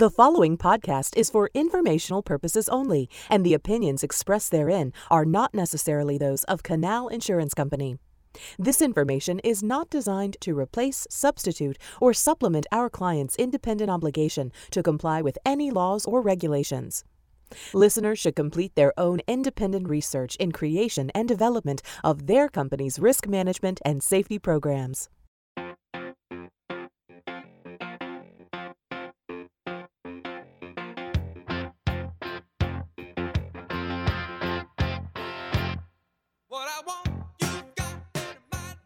The following podcast is for informational purposes only, and the opinions expressed therein are not necessarily those of Canal Insurance Company. This information is not designed to replace, substitute, or supplement our client's independent obligation to comply with any laws or regulations. Listeners should complete their own independent research in creation and development of their company's risk management and safety programs.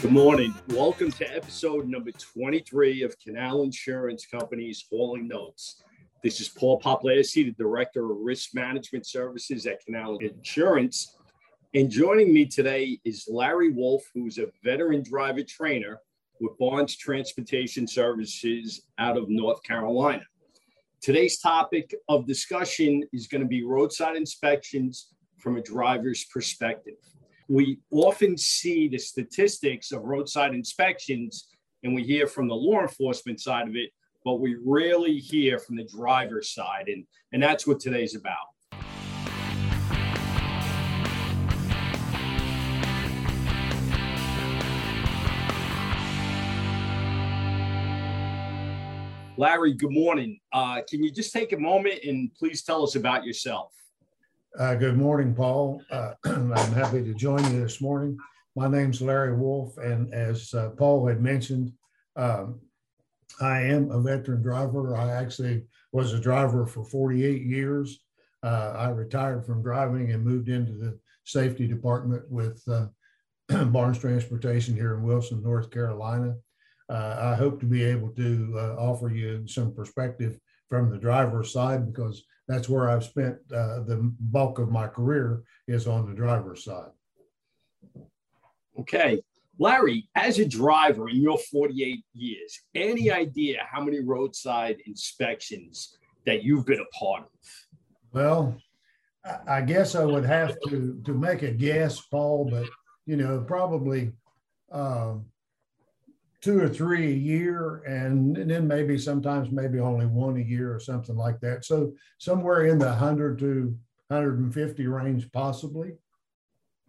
Good morning. Welcome to episode number 23 of Canal Insurance Company's Hauling Notes. This is Paul Poplasi, the Director of Risk Management Services at Canal Insurance. And joining me today is Larry Wolf, who's a veteran driver trainer with Barnes Transportation Services out of North Carolina. Today's topic of discussion is going to be roadside inspections from a driver's perspective we often see the statistics of roadside inspections and we hear from the law enforcement side of it, but we rarely hear from the driver's side. And, and that's what today's about. Larry, good morning. Uh, can you just take a moment and please tell us about yourself? Uh, good morning, Paul. Uh, I'm happy to join you this morning. My name's Larry Wolf, and as uh, Paul had mentioned, um, I am a veteran driver. I actually was a driver for 48 years. Uh, I retired from driving and moved into the safety department with uh, Barnes Transportation here in Wilson, North Carolina. Uh, I hope to be able to offer you some perspective from the driver's side because that's where I've spent uh, the bulk of my career is on the driver's side. Okay. Larry, as a driver in your 48 years, any idea how many roadside inspections that you've been a part of? Well, I guess I would have to to make a guess, Paul, but you know, probably um, two or three a year and, and, then maybe sometimes maybe only one a year or something like that. So somewhere in the 100 to 150 range possibly.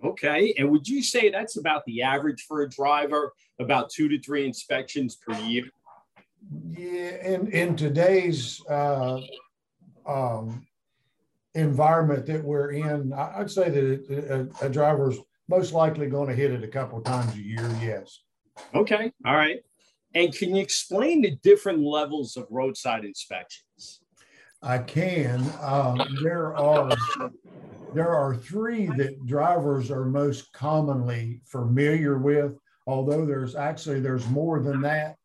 Okay and would you say that's about the average for a driver about two to three inspections per year? Yeah in in today's uh, um, environment that we're in i'd say that a, a driver's most likely going to hit it a couple times a year yes Okay. All right. And can you explain the different levels of roadside inspections? I can. Um, there are there are three that drivers are most commonly familiar with. Although there's actually there's more than that.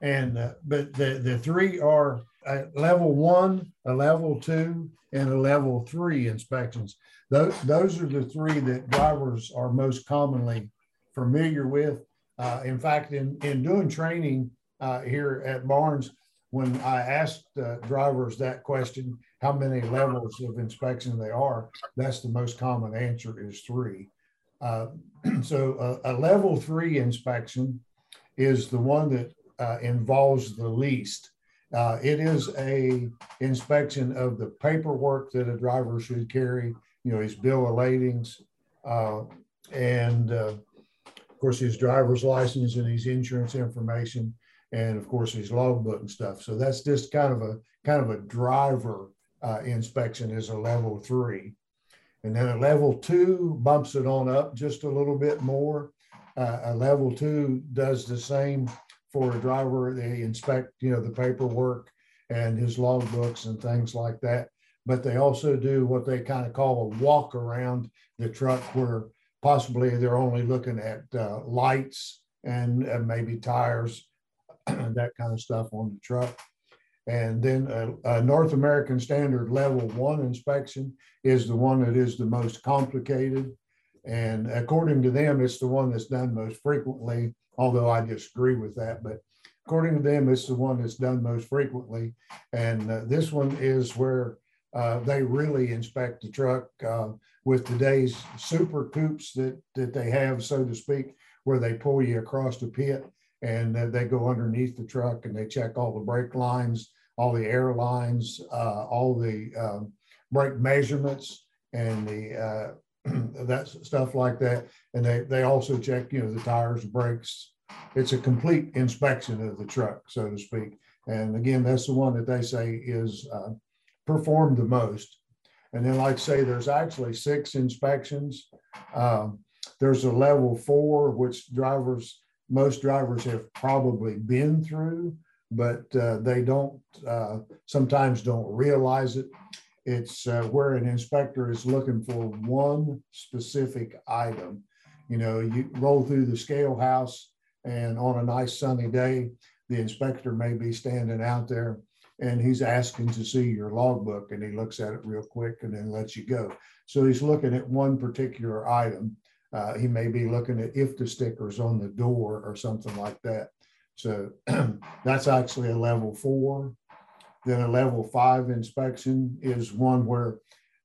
And uh, but the the three are a level one, a level two, and a level three inspections. Those those are the three that drivers are most commonly familiar with. Uh, in fact, in, in doing training uh, here at Barnes, when I asked uh, drivers that question, how many levels of inspection they are, that's the most common answer is three. Uh, so a, a, level three inspection is the one that uh, involves the least. Uh, it is a inspection of the paperwork that a driver should carry, you know, his bill of ladings, and course, his driver's license and his insurance information, and of course his logbook and stuff. So that's just kind of a kind of a driver uh, inspection is a level three, and then a level two bumps it on up just a little bit more. Uh, a level two does the same for a driver. They inspect, you know, the paperwork and his logbooks and things like that. But they also do what they kind of call a walk around the truck where possibly they're only looking at uh, lights and uh, maybe tires, that kind of stuff on the truck. And then a, a, North American Standard Level 1 inspection is the one that is the most complicated. And according to them, it's the one that's done most frequently, although I disagree with that. But according to them, it's the one that's done most frequently. And uh, this one is where uh, they really inspect the truck uh, with today's super coupes that that they have, so to speak, where they pull you across the pit and they go underneath the truck and they check all the brake lines, all the air lines, uh, all the um, brake measurements, and the uh, that stuff like that. And they they also check, you know, the tires, brakes. It's a complete inspection of the truck, so to speak. And again, that's the one that they say is uh, performed the most. And then, like say, there's actually six inspections. Um, there's a level four, which drivers, most drivers have probably been through, but uh, they don't uh, sometimes don't realize it. It's uh, where an inspector is looking for one specific item. You know, you roll through the scale house, and on a nice sunny day, the inspector may be standing out there and he's asking to see your logbook and he looks at it real quick and then lets you go. So he's looking at one particular item. Uh, he may be looking at if the stickers on the door or something like that. So that's actually a level four. Then a level five inspection is one where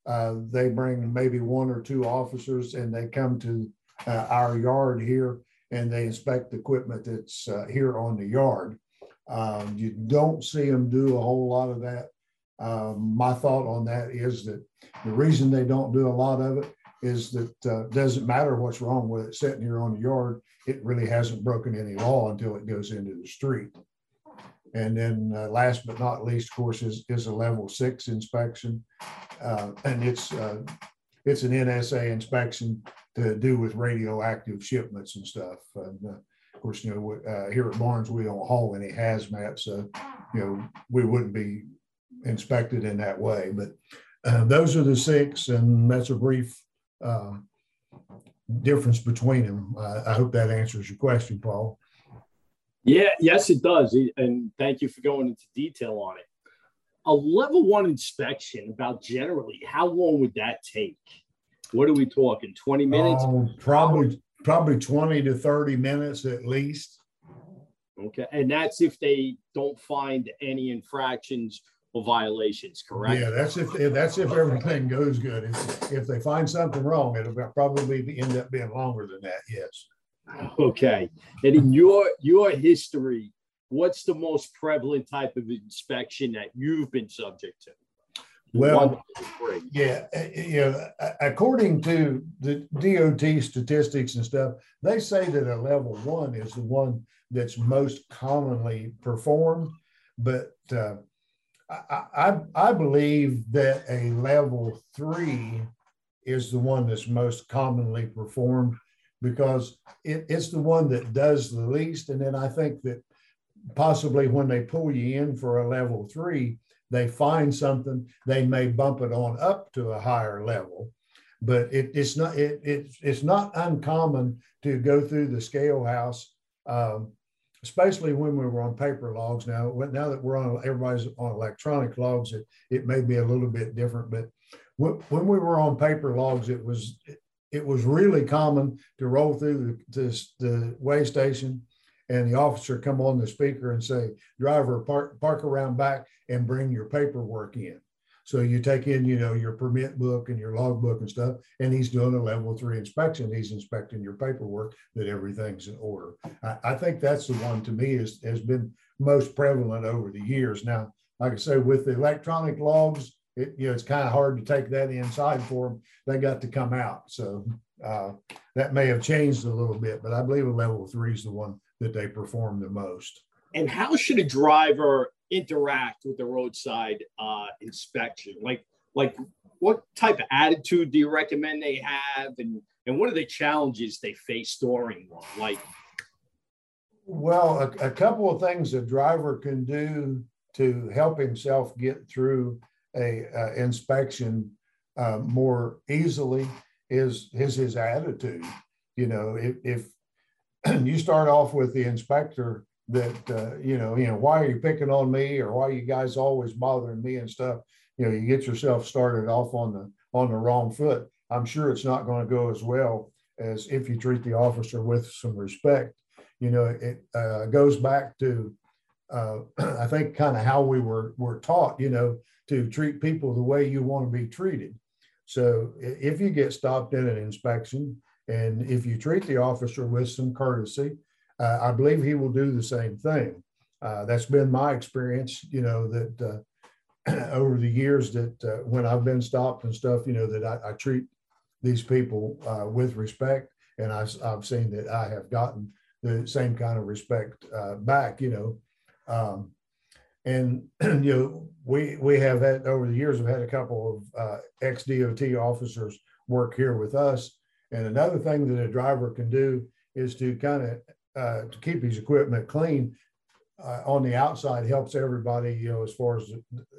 uh, they bring maybe one or two officers and they come to uh, our yard here and they inspect the equipment that's uh, here on the yard. Um, you don't see them do a whole lot of that. Um, my thought on that is that the reason they don't do a lot of it is that uh, doesn't matter what's wrong with it sitting here on the yard. It really hasn't broken any law until it goes into the street. And then uh, last but not least, of course, is, is a level six inspection. Uh, and it's, uh, it's an NSA inspection to do with radioactive shipments and stuff. And, uh, of course, you know, uh, here at Barnes, we don't haul any hazmat, so, you know, we wouldn't be inspected in that way. But uh, those are the six, and that's a brief uh, difference between them. I hope that answers your question, Paul. Yeah, yes, it does. And thank you for going into detail on it. A level one inspection, about generally, how long would that take? What are we talking? 20 minutes? Um, probably, probably 20 to 30 minutes at least. Okay. And that's if they don't find any infractions or violations, correct? Yeah, that's if that's if everything goes good. If, if they find something wrong, it'll probably end up being longer than that. Yes. Okay. And in your your history, what's the most prevalent type of inspection that you've been subject to? Well, yeah, uh, you know, according to the DOT statistics and stuff, they say that a level one is the one that's most commonly performed. But uh, I, I, I believe that a level three is the one that's most commonly performed because it, it's the one that does the least. And then I think that possibly when they pull you in for a level three, they find something, they may bump it on up to a higher level. But it, it's not it, it, it's not uncommon to go through the scale house, um, especially when we were on paper logs. Now, now that we're on everybody's on electronic logs, it, it may be a little bit different. But when we were on paper logs, it was it was really common to roll through the, the, the weigh station and the officer come on the speaker and say, driver, park, park around back and bring your paperwork in. So you take in, you know, your permit book and your log book and stuff, and he's doing a level three inspection. He's inspecting your paperwork that everything's in order. I, I think that's the one to me is, has been most prevalent over the years. Now, like I say, with the electronic logs, it, you know, it's kind of hard to take that inside for them. They got to come out. So uh, that may have changed a little bit, but I believe a level three is the one that they perform the most. And how should a driver interact with the roadside uh, inspection? Like, like what type of attitude do you recommend they have, and and what are the challenges they face during one? Like, well, a, a couple of things a driver can do to help himself get through a, a inspection uh, more easily is his his attitude. You know, if, if you start off with the inspector that uh, you know, you know, why are you picking on me, or why are you guys always bothering me and stuff? You know, you get yourself started off on the on the wrong foot. I'm sure it's not going to go as well as if you treat the officer with some respect. You know, it uh, goes back to uh, I think kind of how we were were taught. You know, to treat people the way you want to be treated. So if you get stopped in an inspection, and if you treat the officer with some courtesy, uh, I believe he will do the same thing. Uh, that's been my experience, you know, that uh, over the years that uh, when I've been stopped and stuff, you know, that I, I treat these people uh, with respect. And I, have seen that I have gotten the same kind of respect uh, back, you know. Um, and, you know, we, we have had over the years, we've had a couple of ex DOT officers work here with us. And another thing that a driver can do is to kind of uh, to keep his equipment clean uh, on the outside helps everybody, you know, as far as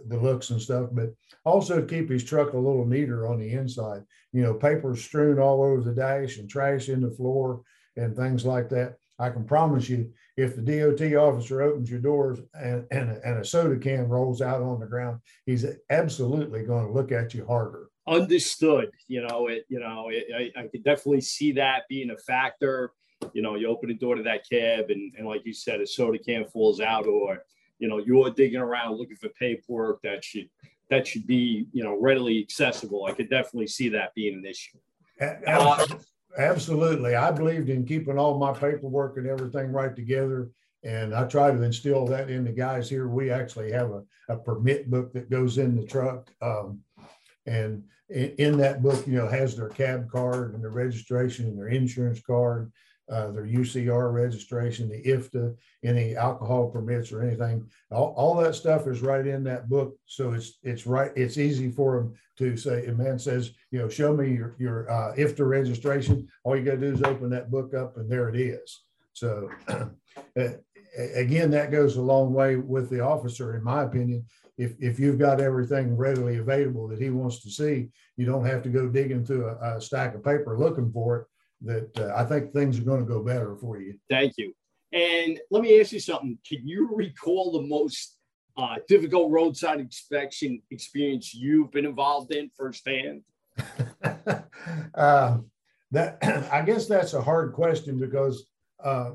the, looks and stuff, but also keep his truck a little neater on the inside. You know, papers strewn all over the dash and trash in the floor and things like that. I can promise you, if the DOT officer opens your doors and, and, and a soda can rolls out on the ground, he's absolutely going to look at you harder. Understood. You know, it. You know, it, I, I could definitely see that being a factor you know, you open the door to that cab and, and like you said, a soda can falls out or, you know, you're digging around looking for paperwork that should, that should be, you know, readily accessible. I could definitely see that being an issue. Uh, Absolutely. I believed in keeping all my paperwork and everything right together. And I try to instill that in the guys here. We actually have a, a permit book that goes in the truck. Um, and in, in, that book, you know, has their cab card and their registration and their insurance card uh, their UCR registration, the IFTA, any alcohol permits or anything. All, all that stuff is right in that book. So it's it's right. It's easy for them to say. A man says, you know, show me your your uh, IFTA registration. All you got to do is open that book up, and there it is. So again, that goes a long way with the officer, in my opinion. If, if you've got everything readily available that he wants to see, you don't have to go digging through a, a stack of paper looking for it that uh, I think things are going to go better for you. Thank you. And let me ask you something. Can you recall the most uh, difficult roadside inspection experience you've been involved in firsthand? uh, that I guess that's a hard question because uh,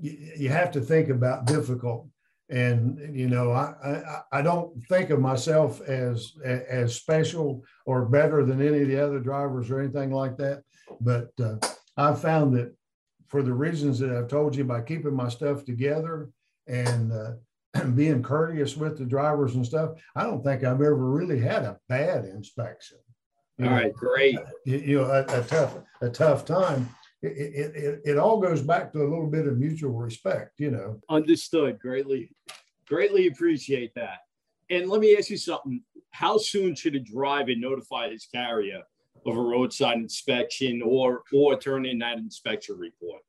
you, you, have to think about difficult. And you know, I, I, I don't think of myself as as special or better than any of the other drivers or anything like that. But uh, I've found that for the reasons that I've told you, by keeping my stuff together and uh, being courteous with the drivers and stuff, I don't think I've ever really had a bad inspection. You all know, right, great. You know, a, a, tough a tough time. It, it, it, all goes back to a little bit of mutual respect, you know. Understood. Greatly, greatly appreciate that. And let me ask you something. How soon should a driver notify his carrier of a roadside inspection or or turn in that inspection report?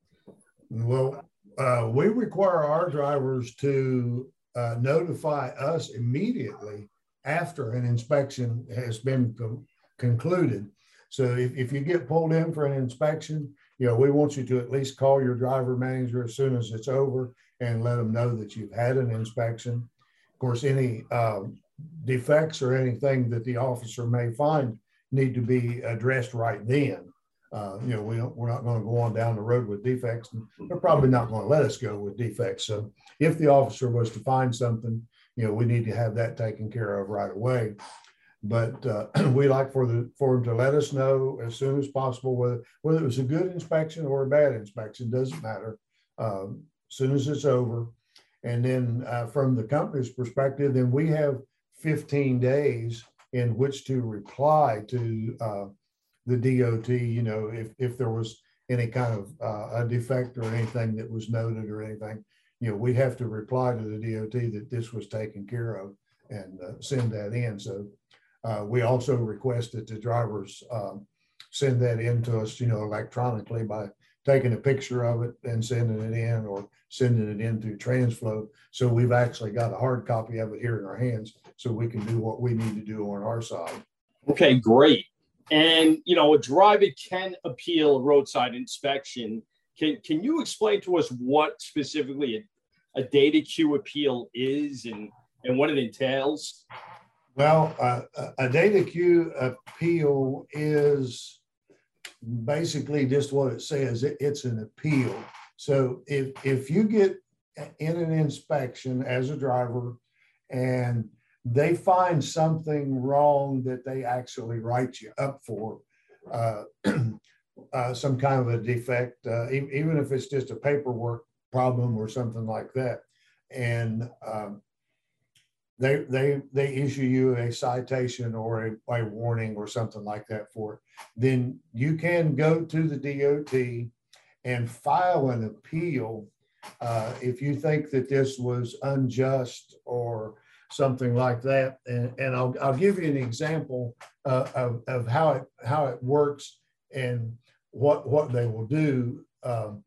Well, uh, we require our drivers to uh, notify us immediately after an inspection has been co- concluded. So if, if you get pulled in for an inspection, you know, we want you to at least call your driver manager as soon as it's over and let them know that you've had an inspection. Of course, any um, defects or anything that the officer may find need to be addressed right then. Uh, you know, we we're not going to go on down the road with defects, and they're probably not going to let us go with defects. So, if the officer was to find something, you know, we need to have that taken care of right away. But uh, we like for the for them to let us know as soon as possible whether whether it was a good inspection or a bad inspection doesn't matter. Um, as soon as it's over, and then uh, from the company's perspective, then we have 15 days in which to reply to uh, the DOT, you know, if, if there was any kind of uh, a defect or anything that was noted or anything, you know, we have to reply to the DOT that this was taken care of and uh, send that in. So uh, we also request that the drivers um, send that in to us, you know, electronically by taking a picture of it and sending it in or sending it in through Transflo. So we've actually got a hard copy of it here in our hands so we can do what we need to do on our side. Okay, great. And you know, a driver can appeal a roadside inspection. Can can you explain to us what specifically a, a data queue appeal is and and what it entails? Well, uh, a data queue appeal is basically just what it says. It, it's an appeal. So if if you get in an inspection as a driver and they find something wrong that they actually write you up for. Uh, uh, some kind of a defect, uh, even if it's just a paperwork problem or something like that. And um, they, they, they issue you a citation or a, a warning or something like that for it. Then you can go to the DOT and file an appeal uh, if you think that this was unjust or something like that. And, and I'll, I'll give you an example uh, of, of how it, how it works and what, what they will do. Um,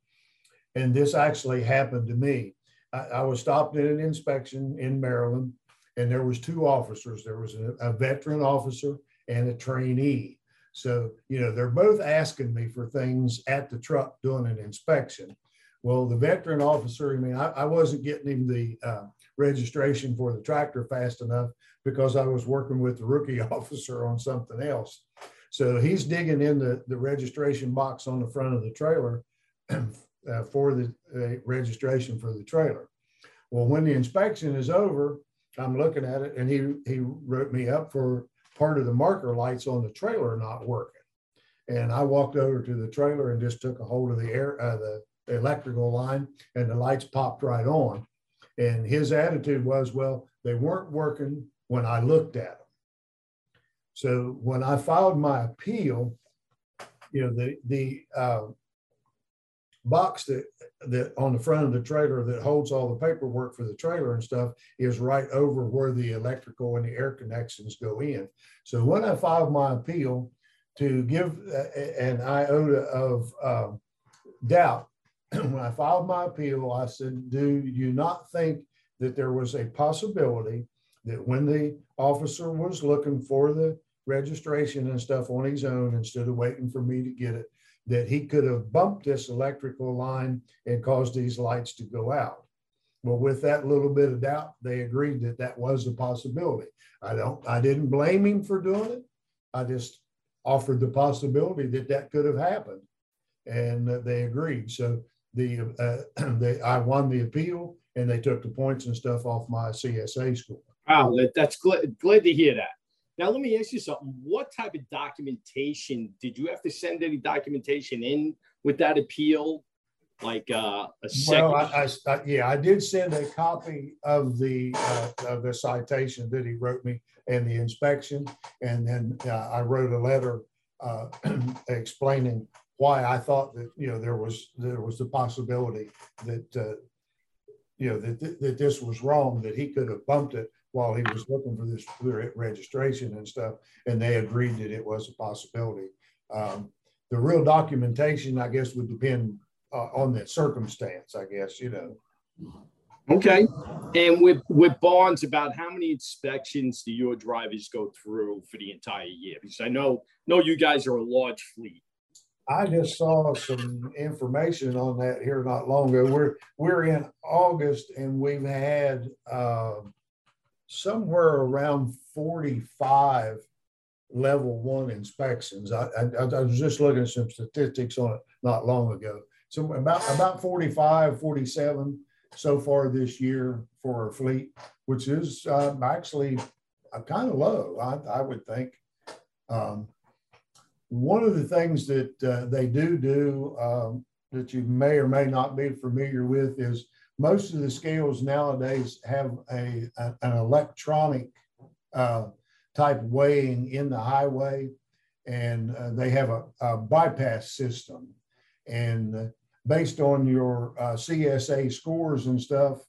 and this actually happened to me. I, I was stopped at an inspection in Maryland and there was two officers. There was a, a veteran officer and a trainee. So, you know, they're both asking me for things at the truck doing an inspection. Well, the veteran officer, I mean, I, I wasn't getting him the uh, registration for the tractor fast enough because I was working with the rookie officer on something else. So he's digging in the, the registration box on the front of the trailer uh, for the uh, registration for the trailer. Well, when the inspection is over, I'm looking at it and he, he wrote me up for part of the marker lights on the trailer not working. And I walked over to the trailer and just took a hold of the air, uh, the electrical line and the lights popped right on. And his attitude was, well, they weren't working when I looked at them. So when I filed my appeal, you know, the, the uh, box that, that on the front of the trailer that holds all the paperwork for the trailer and stuff is right over where the electrical and the air connections go in. So when I filed my appeal to give uh, an iota of uh, doubt, when I filed my appeal, I said, do you not think that there was a possibility that when the officer was looking for the registration and stuff on his own, instead of waiting for me to get it, that he could have bumped this electrical line and caused these lights to go out. Well, with that little bit of doubt, they agreed that that was a possibility. I don't, I didn't blame him for doing it. I just offered the possibility that that could have happened, and they agreed. So the, uh, the I won the appeal, and they took the points and stuff off my CSA score. Wow, that, that's glad to hear that. Now, let me ask you something. What type of documentation did you have to send any documentation in with that appeal? Like uh, a second? Well, I, I, I, yeah, I did send a copy of the uh, of the citation that he wrote me and the inspection, and then uh, I wrote a letter uh, explaining why I thought that you know there was there was the possibility that uh, you know that that this was wrong that he could have bumped it while he was looking for this registration and stuff, and they agreed that it was a possibility. Um, the real documentation, I guess, would depend uh, on the circumstance. I guess you know. Okay, and with with Barnes, about how many inspections do your drivers go through for the entire year? Because I know know you guys are a large fleet. I just saw some information on that here not long ago. We're we're in August and we've had uh, somewhere around 45 level one inspections. I, I, I, was just looking at some statistics on it not long ago. So about, about 45, 47 so far this year for our fleet, which is uh, actually kind of low, I, I would think. Um, one of the things that uh, they do do um, that you may or may not be familiar with is most of the scales nowadays have a, a an electronic uh, type weighing in the highway, and uh, they have a, a, bypass system. And uh, based on your uh, CSA scores and stuff,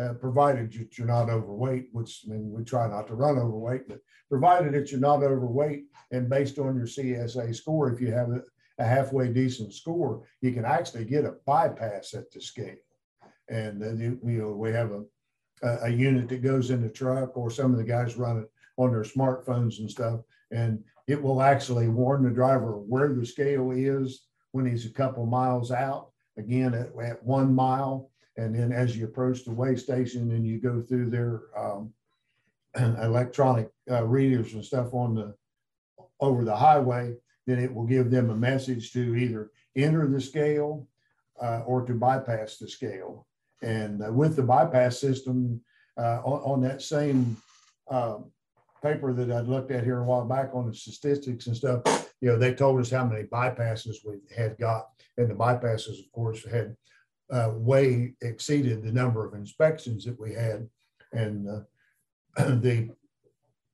uh, provided that you're not overweight, which I mean, we try not to run overweight, but provided that you're not overweight, and based on your CSA score, if you have a, a halfway decent score, you can actually get a bypass at the scale and uh, you, know we have a, a unit that goes in the truck or some of the guys run it on their smartphones and stuff. And it will actually warn the driver where the scale is when he's a couple miles out again at, at one mile. And then as you approach the weigh station and you go through their um, electronic uh, readers and stuff on the over the highway then it will give them a message to either enter the scale uh, or to bypass the scale and uh, with the bypass system uh, on, on, that same uh, paper that I looked at here a while back on the statistics and stuff, you know, they told us how many bypasses we had got. And the bypasses, of course, had uh, way exceeded the number of inspections that we had. And uh, the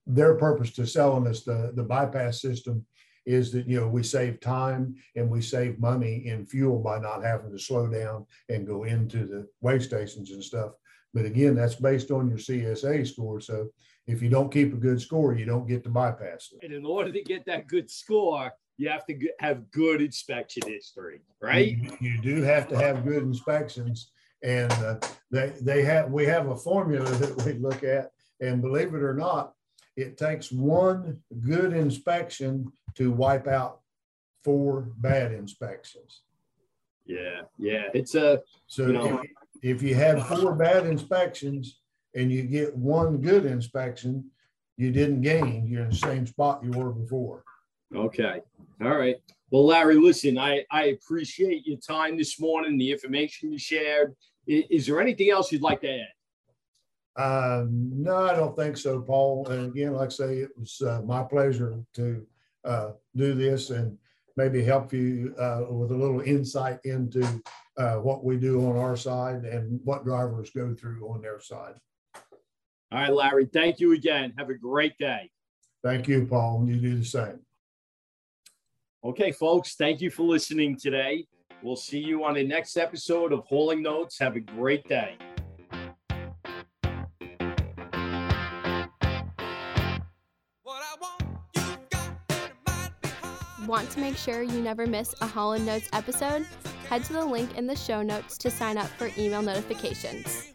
their purpose to selling us the, the bypass system is that, you know, we save time and we save money in fuel by not having to slow down and go into the weigh stations and stuff. But again, that's based on your CSA score. So if you don't keep a good score, you don't get to bypass it. And in order to get that good score, you have to have good inspection history, right? You, you do have to have good inspections. And uh, they, they have, we have a formula that we look at. And believe it or not, it takes one good inspection to wipe out four bad inspections. Yeah, yeah. It's a so you know, if, if you have four bad inspections and you get one good inspection, you didn't gain. You're in the same spot you were before. Okay. All right. Well, Larry, listen, I, I appreciate your time this morning, the information you shared. Is, is there anything else you'd like to add? Uh, no, I don't think so, Paul. And again, like I say, it was uh, my pleasure to uh, do this and maybe help you uh, with a little insight into uh, what we do on our side and what drivers go through on their side. All right, Larry, thank you again. Have a great day. Thank you, Paul. You do the same. Okay, folks, thank you for listening today. We'll see you on the next episode of Hauling Notes. Have a great day. Want to make sure you never miss a Hauling Notes episode? Head to the link in the show notes to sign up for email notifications.